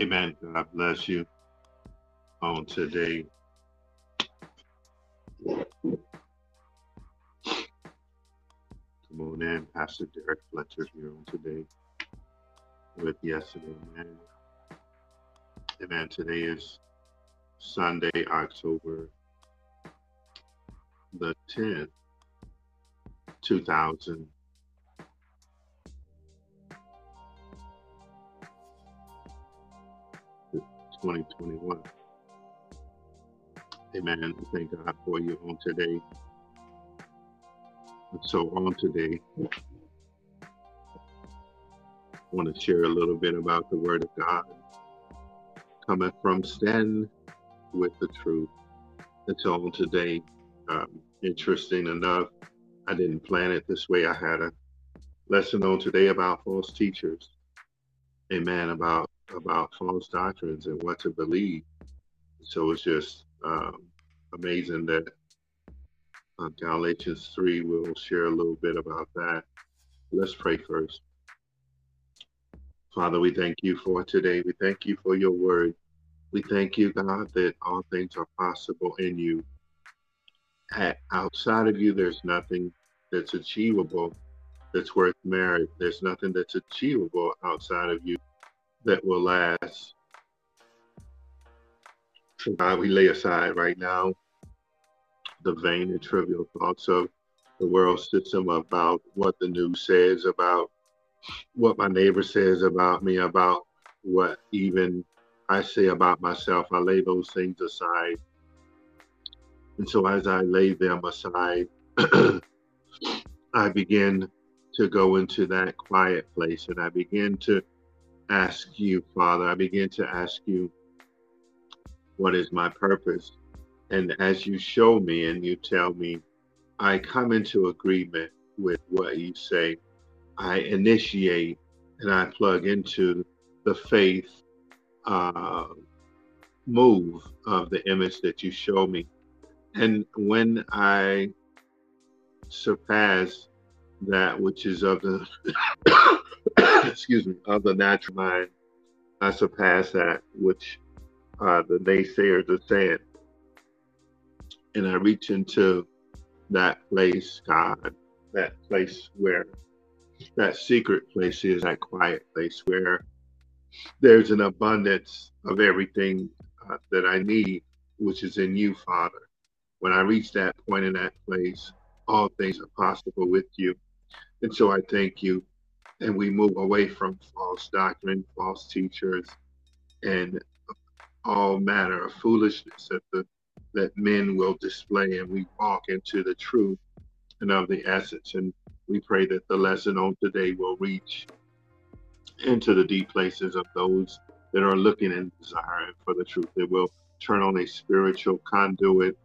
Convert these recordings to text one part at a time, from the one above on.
Amen. God bless you on today. Come on in, Pastor Derrick Fletcher here on today with yesterday, man. Amen. Today is Sunday, October the 10th, 2000. 2021. Amen. Thank God for you on today. So on today, I want to share a little bit about the Word of God coming from Stand with the Truth. So on today, um, interesting enough, I didn't plan it this way. I had a lesson on today about false teachers. Amen. About about false doctrines and what to believe. So it's just um, amazing that uh, Galatians 3 will share a little bit about that. Let's pray first. Father, we thank you for today. We thank you for your word. We thank you, God, that all things are possible in you. At, outside of you, there's nothing that's achievable that's worth merit. There's nothing that's achievable outside of you that will last. God, we lay aside right now the vain and trivial thoughts of the world system about what the news says, about what my neighbor says about me, about what even I say about myself. I lay those things aside. And so as I lay them aside, I begin to go into that quiet place and I begin to ask you, Father, I begin to ask you, what is my purpose? And as you show me and you tell me, I come into agreement with what you say. I initiate and I plug into the faith uh, move of the image that you show me. And when I surpass that which is of the excuse me, of the natural mind. I surpass that which uh, the naysayers are saying. And I reach into that place, God, that place where that secret place is, that quiet place where there's an abundance of everything uh, that I need, which is in you, Father. When I reach that point in that place, all things are possible with you. And so I thank you and we move away from false doctrine, false teachers, and all manner of foolishness that the that men will display, and we walk into the truth and of the essence. And we pray that the lesson on today will reach into the deep places of those that are looking and desiring for the truth. It will turn on a spiritual conduit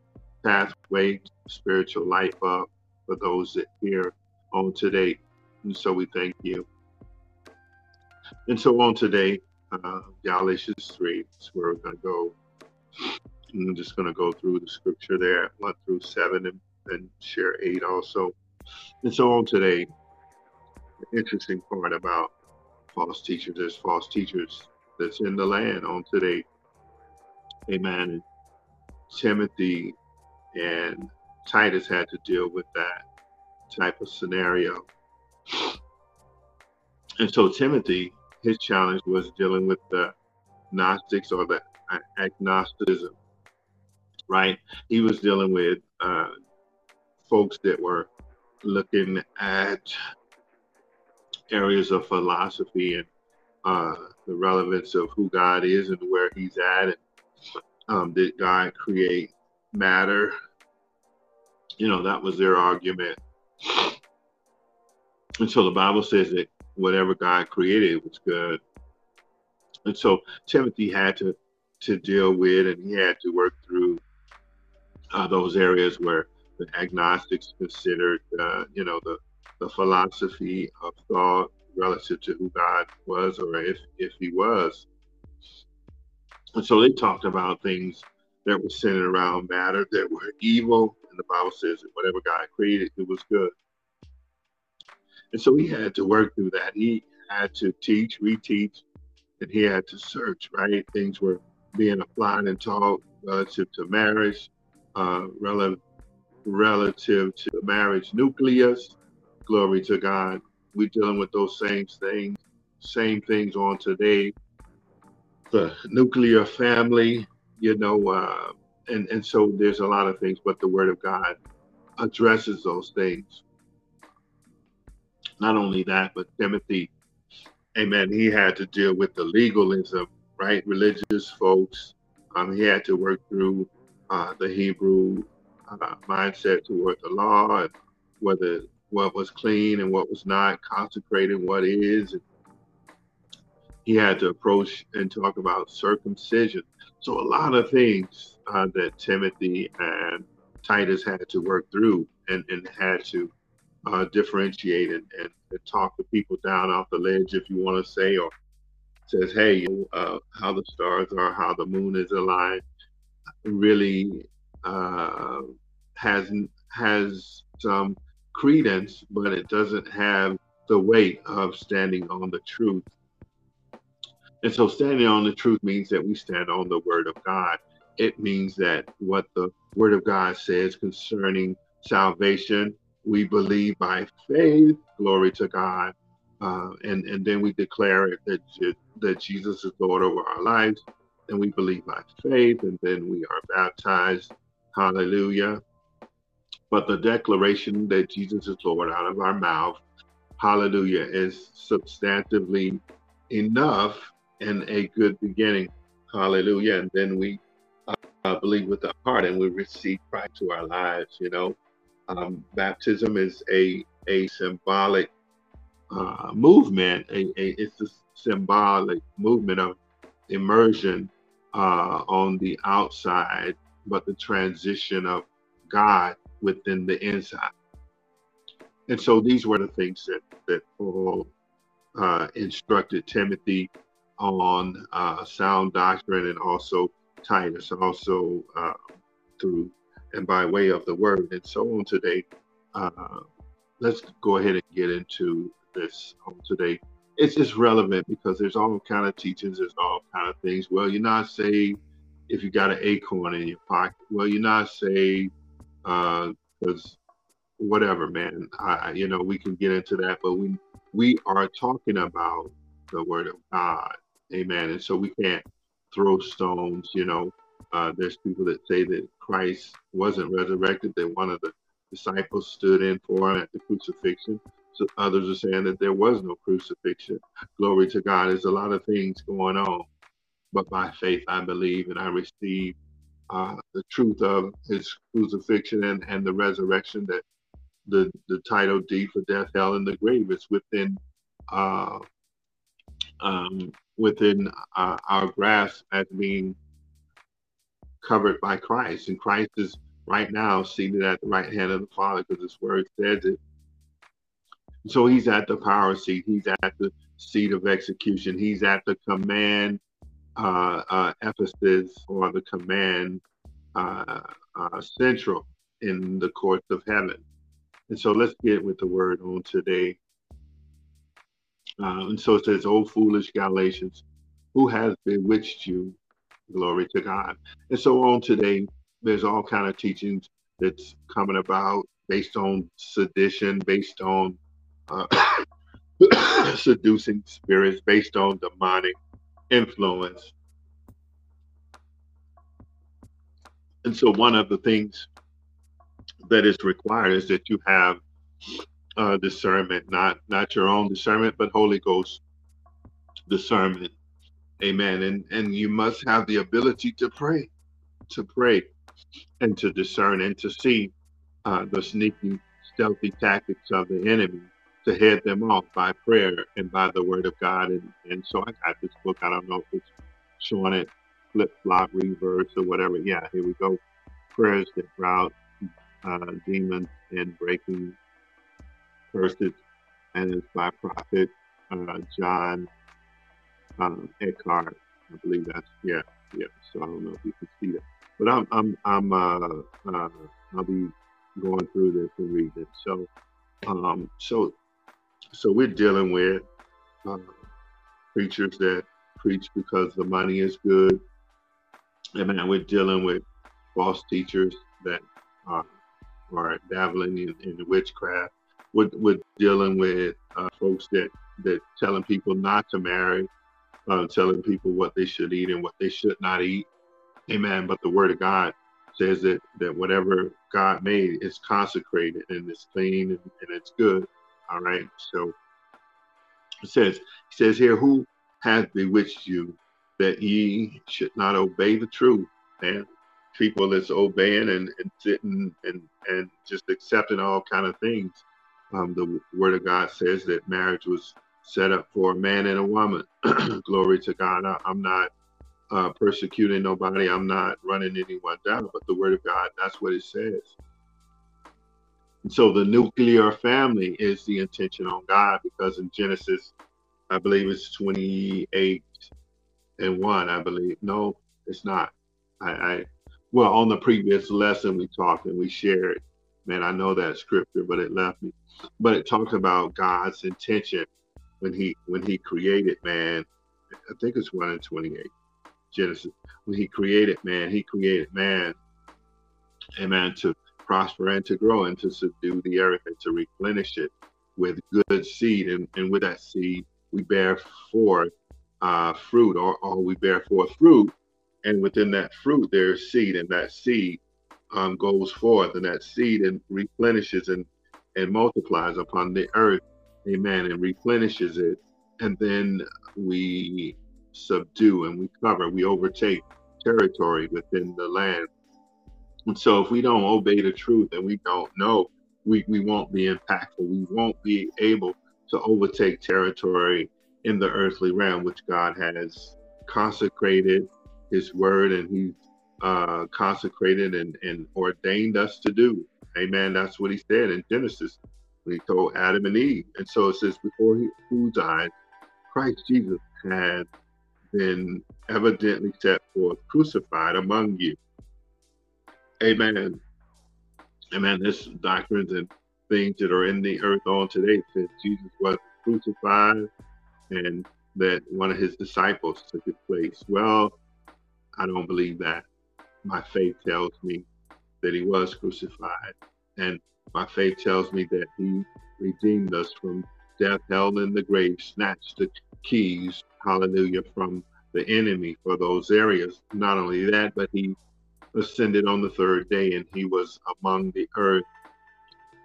pathway, spiritual life up for those that hear on today. And so we thank you. And so on today, uh, Galatians 3 is where we're going to go. I'm just going to go through the scripture there, 1 through 7, and, and share 8 also. And so on today, the interesting part about false teachers is false teachers that's in the land on today. Amen. Timothy and Titus had to deal with that type of scenario. And so Timothy, his challenge was dealing with the Gnostics or the agnosticism, right? He was dealing with uh, folks that were looking at areas of philosophy and uh, the relevance of who God is and where He's at, and um, did God create matter? You know, that was their argument. And so the Bible says that whatever God created was good. And so Timothy had to to deal with, and he had to work through uh, those areas where the agnostics considered, uh, you know, the the philosophy of thought relative to who God was, or if if He was. And so they talked about things that were centered around matter that were evil, and the Bible says that whatever God created, it was good. And so he had to work through that. He had to teach, reteach, and he had to search, right? Things were being applied and taught relative to marriage, uh, relative, relative to marriage nucleus. Glory to God. We're dealing with those same things, same things on today. The nuclear family, you know, uh, and, and so there's a lot of things, but the Word of God addresses those things. Not only that, but Timothy, amen, he had to deal with the legalism, right? Religious folks. Um, he had to work through uh, the Hebrew uh, mindset toward the law and whether what was clean and what was not, consecrated what is. He had to approach and talk about circumcision. So a lot of things uh, that Timothy and Titus had to work through and, and had to uh, differentiate and, and, and, talk the people down off the ledge, if you want to say, or says, hey, you uh, how the stars are, how the moon is aligned, really uh, has has some credence, but it doesn't have the weight of standing on the truth. And so, standing on the truth means that we stand on the word of God. It means that what the word of God says concerning salvation, we believe by faith, glory to God, uh, and and then we declare it that that Jesus is Lord over our lives, and we believe by faith, and then we are baptized. Hallelujah. But the declaration that Jesus is Lord out of our mouth, hallelujah, is substantively enough and a good beginning. Hallelujah. And then we uh, believe with our heart and we receive Christ to our lives. You know, um, baptism is a a symbolic uh, movement. A, a, it's a symbolic movement of immersion uh, on the outside, but the transition of God within the inside. And so these were the things that that Paul uh, instructed Timothy on uh, sound doctrine and also Titus, also uh, through and by way of the word and so on today. Uh, let's go ahead and get into this on today. It's just relevant because there's all kind of teachings, there's all kind of things. Well, you're not saved if you got an acorn in your pocket. Well, you're not saved because uh, whatever, man. I, you know, we can get into that, but we we are talking about the word of God, Amen. And so we can't throw stones. You know, uh, there's people that say that Christ wasn't resurrected, that one of the disciples stood in for him at the crucifixion. So others are saying that there was no crucifixion. Glory to God. There's a lot of things going on. But by faith, I believe and I receive uh, the truth of his crucifixion and, and the resurrection that the, the title D for death, hell, and the grave is within uh, um, within uh, our grasp as being covered by Christ. And Christ is right now seated at the right hand of the Father because his word says it. So he's at the power seat, he's at the seat of execution, he's at the command uh, uh, Ephesus or the command uh, uh, central in the courts of heaven. And so let's get with the word on today. Uh, and so it says, "Oh foolish Galatians, who has bewitched you?" Glory to God. And so on today, there's all kind of teachings that's coming about based on sedition, based on uh, seducing spirits, based on demonic influence. And so one of the things that is required is that you have uh, discernment, not not your own discernment, but Holy Ghost discernment. Amen. And and you must have the ability to pray, to pray, and to discern and to see uh, the sneaky, stealthy tactics of the enemy to head them off by prayer and by the word of God. And and so I got this book. I don't know if it's showing it flip flop reverse or whatever. Yeah, here we go. Prayers that rout uh, demons and breaking curses, and it's by Prophet uh, John um, Eckhardt. I believe that's yeah, yeah. So I don't know if you can see that, but I'm I'm I'm uh, uh I'll be going through this and read it. So um so so we're dealing with uh, preachers that preach because the money is good. Amen. We're dealing with false teachers that are, are dabbling in, in witchcraft. We're, we're dealing with uh, folks that that telling people not to marry, uh, telling people what they should eat and what they should not eat. Amen. But the Word of God says that that whatever God made is consecrated and it's clean and, and it's good. All right. So it says, says here, who has bewitched you that ye should not obey the truth? And people that's obeying and, and sitting and, and just accepting all kind of things. Um, the word of God says that marriage was set up for a man and a woman. Glory to God. I, am not uh, persecuting nobody. I'm not running anyone down, but the word of God, that's what it says. And so the nuclear family is the intention on God because in Genesis, I believe it's 28 and 1, I believe. No, it's not. I, I well, on the previous lesson we talked and we shared, man, I know that scripture, but it left me. But it talked about God's intention when he when he created man. I think it's 1 and 28. Genesis. When he created man, he created man, amen, to prosper and to grow and to subdue the earth and to replenish it with good seed. And, and with that seed, we bear forth uh, fruit or, or we bear forth fruit. And within that fruit, there's seed, and that seed um, goes forth, and that seed and replenishes and, and multiplies upon the earth. Amen. And replenishes it. And then we subdue and we cover, we overtake territory within the land. And so if we don't obey the truth and we don't know, we, we won't be impactful. We won't be able to overtake territory in the earthly realm, which God has consecrated his word and he's uh, consecrated and, and ordained us to do. Amen. That's what he said in Genesis he told Adam and Eve. And so it says, before he, whose eyes Christ Jesus had been evidently set forth crucified among you. Amen. Amen. This doctrines and things that are in the earth on today says Jesus was crucified and that one of his disciples took his place. Well, I don't believe that. My faith tells me that he was crucified. And my faith tells me that he redeemed us from death, hell, and the grave, snatched the keys, hallelujah, from the enemy for those areas. Not only that, but he ascended on the third day and he was among the earth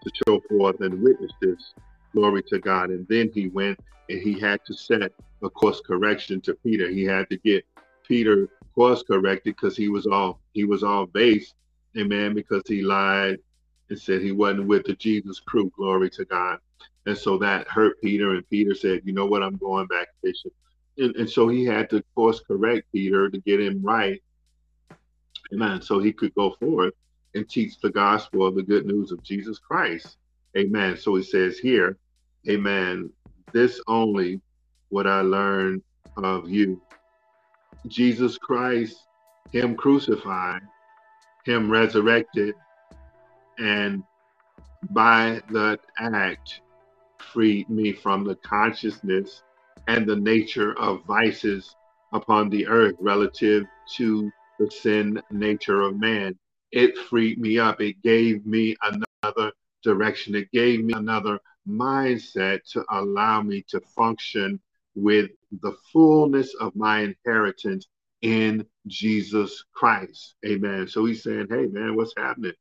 to show forth and witness this. Glory to God. And then he went and he had to set a course correction to Peter. He had to get Peter course corrected because he was all he was all base, amen, because he lied and said he wasn't with the Jesus crew. Glory to God. And so that hurt Peter, and Peter said, "You know what? I'm going back fishing." And, and so he had to course correct Peter to get him right, amen. So he could go forth and teach the gospel of the good news of Jesus Christ, amen. So he says here, amen. This only what I learned of you, Jesus Christ, Him crucified, Him resurrected, and by that act freed me from the consciousness and the nature of vices upon the earth relative to the sin nature of man. It freed me up. It gave me another direction. It gave me another mindset to allow me to function with the fullness of my inheritance in Jesus Christ. Amen. So he's saying, hey, man, what's happening?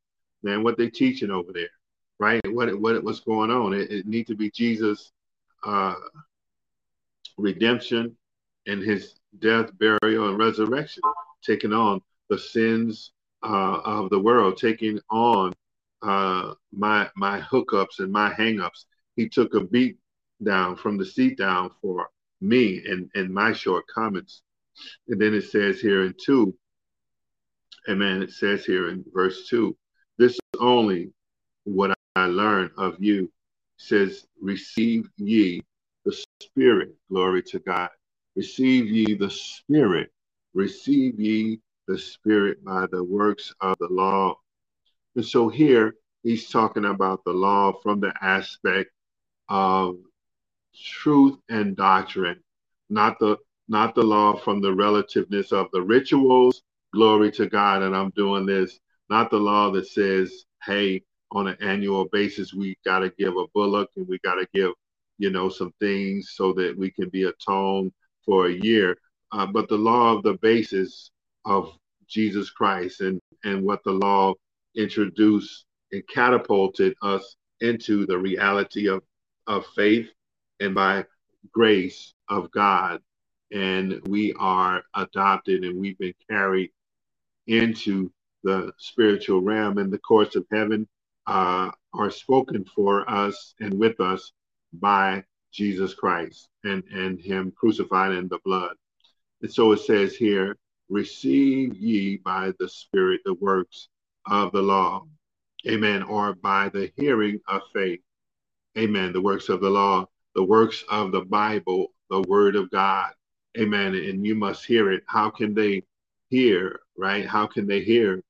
Man, what they teaching over there? right? What what what's going on? It, it to be Jesus' uh, redemption and his death, burial, and resurrection, taking on the sins uh, of the world, taking on uh, my my hookups and my hangups. He took a beat down from the seat down for me and and my shortcomings. And then it says here in two, Amen. It says here in verse two, this is only what I learn of you says, Receive ye the Spirit. Glory to God. Receive ye the Spirit. Receive ye the Spirit by the works of the law. And so here he's talking about the law from the aspect of truth and doctrine, not the not the law from the relativeness of the rituals. Glory to God, and I'm doing this. Not the law that says, hey, on an annual basis, we got to give a bullock and we got to give, you know, some things so that we can be atoned for a year. Uh, but the law of the basis of Jesus Christ and, and what the law introduced and catapulted us into the reality of, of faith and by grace of God. And we are adopted and we've been carried into the spiritual realm and the courts of heaven uh, are spoken for us and with us by Jesus Christ and, and him crucified in the blood. And so it says here, receive ye by the Spirit the works of the law. Amen. Or by the hearing of faith. Amen. The works of the law, the works of the Bible, the word of God. Amen. And you must hear it. How can they hear, right? How can they hear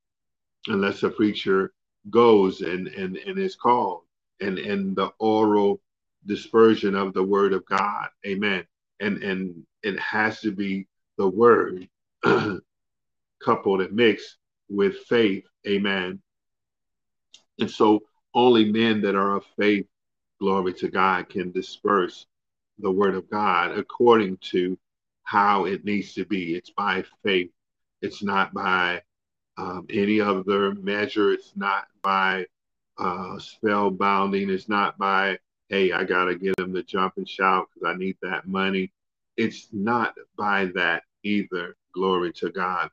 unless a preacher goes and, and, and is called and, and the oral dispersion of the word of God. Amen. And and it has to be the word coupled and mixed with faith. Amen. And so only men that are of faith, glory to God, can disperse the word of God according to how it needs to be. It's by faith. It's not by um, any other measure. It's not by uh, spellbounding. It's not by, hey, I got to get them to jump and shout because I need that money. It's not by that either. Glory to God.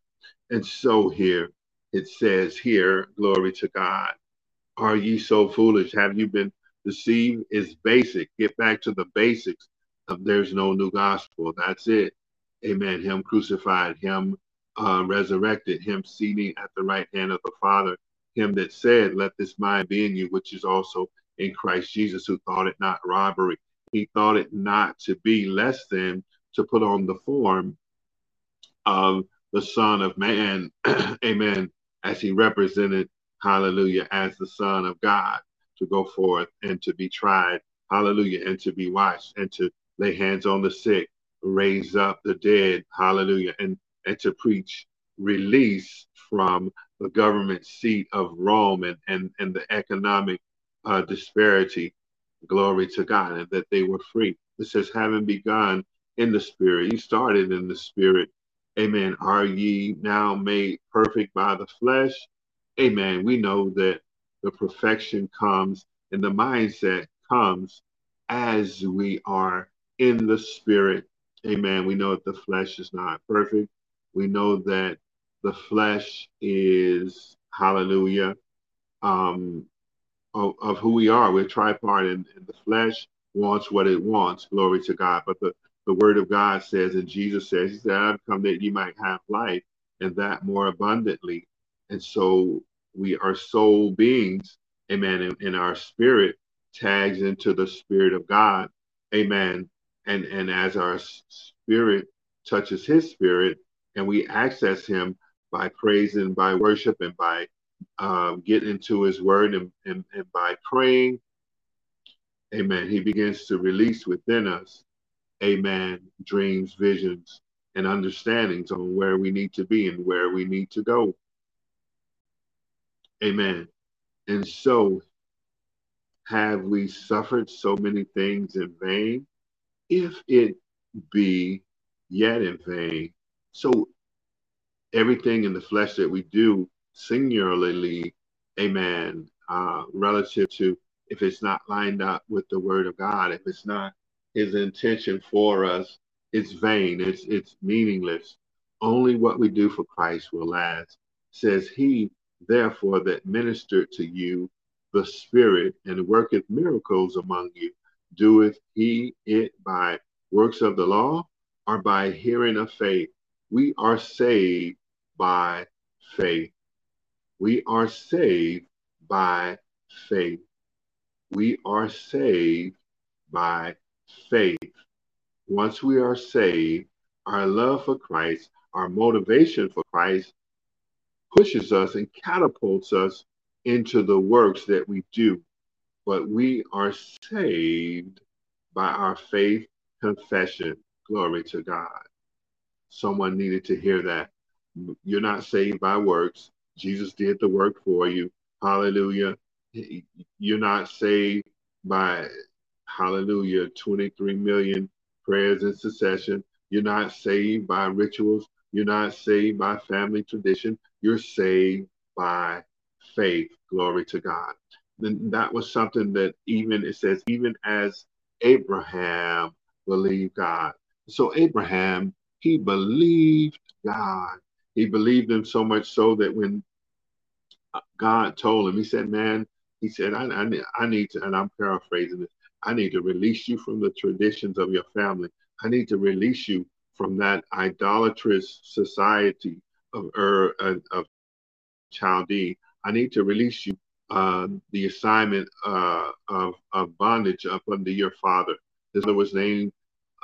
And so here it says here, glory to God. Are ye so foolish? Have you been deceived? Is basic. Get back to the basics of there's no new gospel. That's it. Amen. Him crucified, him uh, resurrected, him seating at the right hand of the Father, him that said, Let this mind be in you, which is also in Christ Jesus, who thought it not robbery. He thought it not to be less than to put on the form of the Son of Man, amen, as he represented, hallelujah, as the Son of God to go forth and to be tried, hallelujah, and to be washed and to lay hands on the sick, raise up the dead, hallelujah, and and to preach release from the government seat of Rome and, and, and the economic uh, disparity. Glory to God, and that they were free. It says, having begun in the spirit, you started in the spirit. Amen. Are ye now made perfect by the flesh? Amen. We know that the perfection comes and the mindset comes as we are in the spirit. Amen. We know that the flesh is not perfect. We know that the flesh is, hallelujah, um, of, of who we are. We're tripart, and, and the flesh wants what it wants. Glory to God. But the, the word of God says, and Jesus says, He said, I've come that you might have life and that more abundantly. And so we are soul beings, amen, and, and our spirit tags into the spirit of God, amen. And and as our spirit touches his spirit, and we access him by praise and by worship and by um, getting into his word and, and, and by praying. Amen. He begins to release within us amen dreams visions and understandings on where we need to be and where we need to go. Amen. And so have we suffered so many things in vain? If it be yet in vain so everything in the flesh that we do singularly, amen, uh, relative to if it's not lined up with the word of God, if it's not his intention for us, it's vain, it's it's meaningless. Only what we do for Christ will last. Says he, therefore, that ministered to you the Spirit and worketh miracles among you, doeth he it by works of the law or by hearing of faith? We are saved by faith. We are saved by faith. We are saved by faith. Once we are saved, our love for Christ, our motivation for Christ pushes us and catapults us into the works that we do. But we are saved by our faith confession. Glory to God. Someone needed to hear that. You're not saved by works. Jesus did the work for you. Hallelujah. You're not saved by, hallelujah, 23 million prayers in succession. You're not saved by rituals. You're not saved by family tradition. You're saved by faith. Glory to God. Then that was something that even it says, even as Abraham believed God. So Abraham, he believed God. He believed him so much so that when God told him, he said, Man, he said, I, I, I need to, and I'm paraphrasing this, I need to release you from the traditions of your family. I need to release you from that idolatrous society of Ur of Chaldee. I need to release you uh, the assignment uh, of, of bondage up under your father. His father was named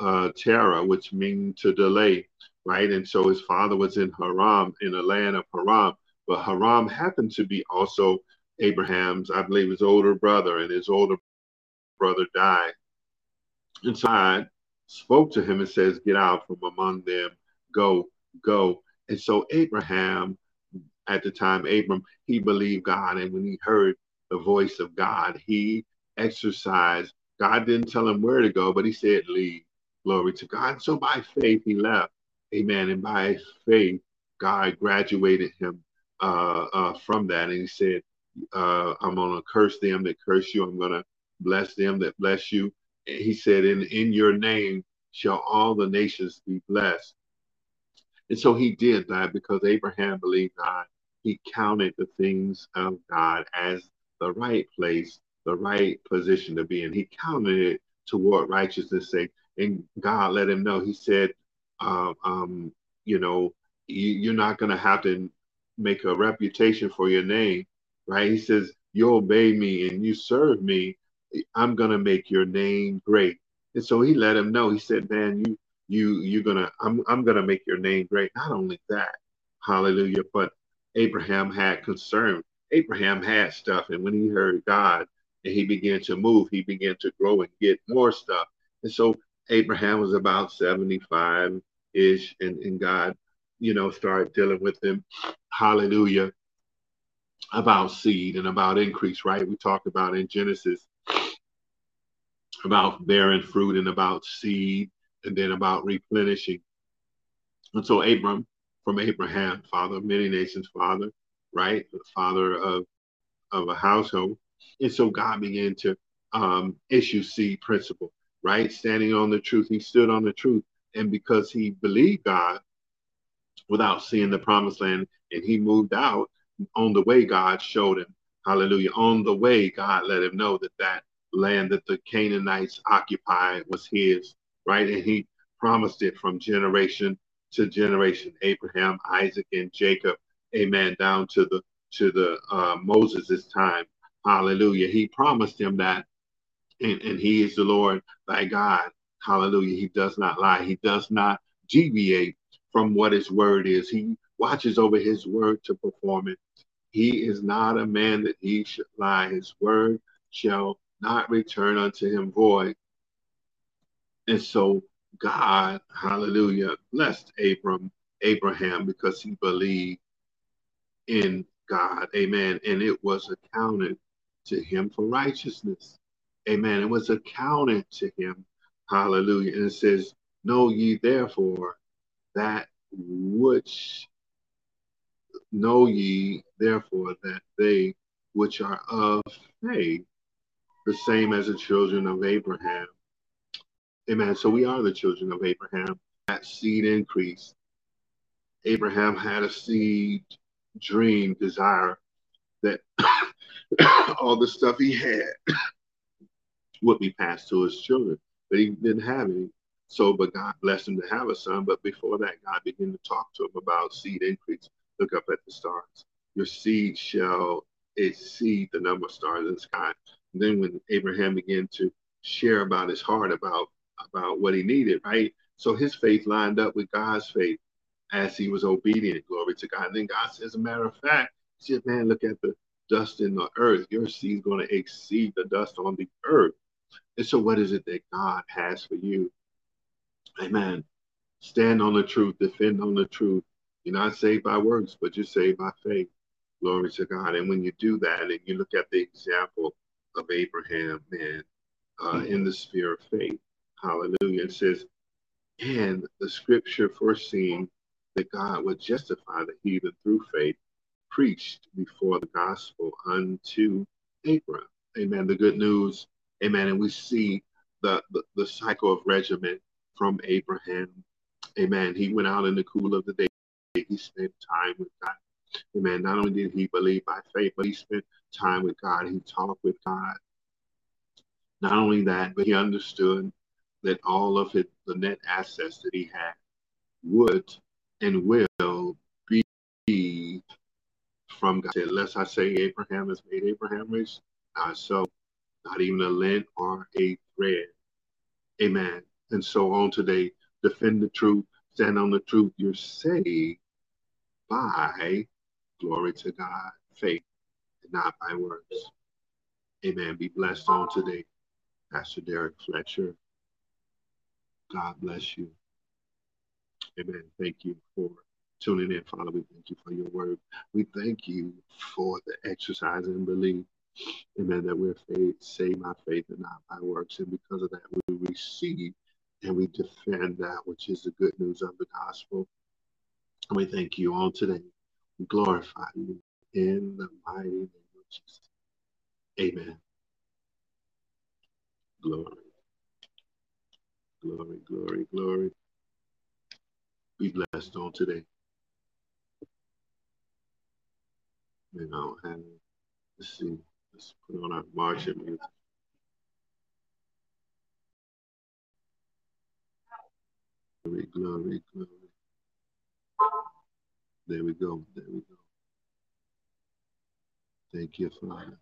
uh, Terah, which means to delay, right? And so his father was in Haran, in the land of Haran. But Haran happened to be also Abraham's, I believe, his older brother, and his older brother died. And so God spoke to him and says, Get out from among them, go, go. And so Abraham, at the time, Abram, he believed God. And when he heard the voice of God, he exercised. God didn't tell him where to go, but he said, Leave. Glory to God. So by faith, he left. Amen. And by faith, God graduated him uh, uh, from that. And he said, uh, I'm going to curse them that curse you. I'm going to bless them that bless you. And he said, in, in your name shall all the nations be blessed. And so he did that because Abraham believed God. He counted the things of God as the right place, the right position to be in. He counted it toward righteousness'. And God let him know. He said, uh, um, you know, you, are not going to have to make a reputation for your name, right? He says, You obey me and you serve me, I'm gonna make your name great. And so he let him know. He said, Man, you you you're gonna I'm I'm gonna make your name great. Not only that, hallelujah, but Abraham had concern. Abraham had stuff, and when he heard God and he began to move, he began to grow and get more stuff. And so Abraham was about 75 ish, and, and God you know, started dealing with him. Hallelujah. About seed and about increase, right? We talked about in Genesis about bearing fruit and about seed and then about replenishing. And so Abram, from Abraham, father of many nations, father, right? The father of of a household. And so God began to um, issue seed principle, right? Standing on the truth. He stood on the truth. And because he believed God, without seeing the promised land. And he moved out on the way God showed him. Hallelujah. On the way, God let him know that that land that the Canaanites occupied was his, right? And he promised it from generation to generation. Abraham, Isaac, and Jacob, amen, down to the to the uh, Moses' time. Hallelujah. He promised him that, and, and he is the Lord thy God. Hallelujah. He does not lie. He does not deviate from what his word is. He watches over his word to perform it. He is not a man that he should lie. His word shall not return unto him void. And so God, hallelujah, blessed Abram, Abraham because he believed in God. Amen. And it was accounted to him for righteousness. Amen. It was accounted to him. Hallelujah. And it says, Know ye therefore that which know ye therefore that they which are of faith, the same as the children of Abraham. Amen. So we are the children of Abraham. That seed increase. Abraham had a seed dream, desire that all the stuff he had would be passed to his children, but he didn't have any. So, but God blessed him to have a son. But before that, God began to talk to him about seed increase. Look up at the stars. Your seed shall exceed the number of stars in the sky. And then when Abraham began to share about his heart, about about what he needed, right? So his faith lined up with God's faith as he was obedient. Glory to God. And then God says, as a matter of fact, he said, man, look at the dust in the earth. Your seed's going to exceed the dust on the earth. And so what is it that God has for you? Amen. stand on the truth, defend on the truth. You're not saved by works, but you're saved by faith. Glory to God. And when you do that, and you look at the example of Abraham, man, uh, in the sphere of faith, hallelujah, it says, and the scripture foreseen that God would justify the heathen through faith, preached before the gospel unto Abraham. Amen. The good news. Amen. And we see the, the, the cycle of regiment from Abraham. Amen. He went out in the cool of the day. He spent time with God. Amen. Not only did he believe by faith, but he spent time with God. He talked with God. Not only that, but he understood that all of it, the net assets that he had would and will be from God. Unless I say Abraham has made Abraham rich, not so, not even a lint or a thread. Amen. And so on today, defend the truth, stand on the truth. You're saved by glory to God, faith, and not by works. Amen. Be blessed on today. Pastor Derrick Fletcher. God bless you. Amen. Thank you for tuning in, Father. We thank you for your word. We thank you for the exercise and belief. Amen. That we're faith, saved by faith and not by works. And because of that, we receive and we defend that which is the good news of the gospel. And we thank you all today. We glorify you in the mighty name of Jesus. Amen. Glory. Glory, glory, glory. Be blessed on today. And I'll have, let's see, let's put on our marching music. Glory, glory, glory. There we go. There we go. Thank you, Father.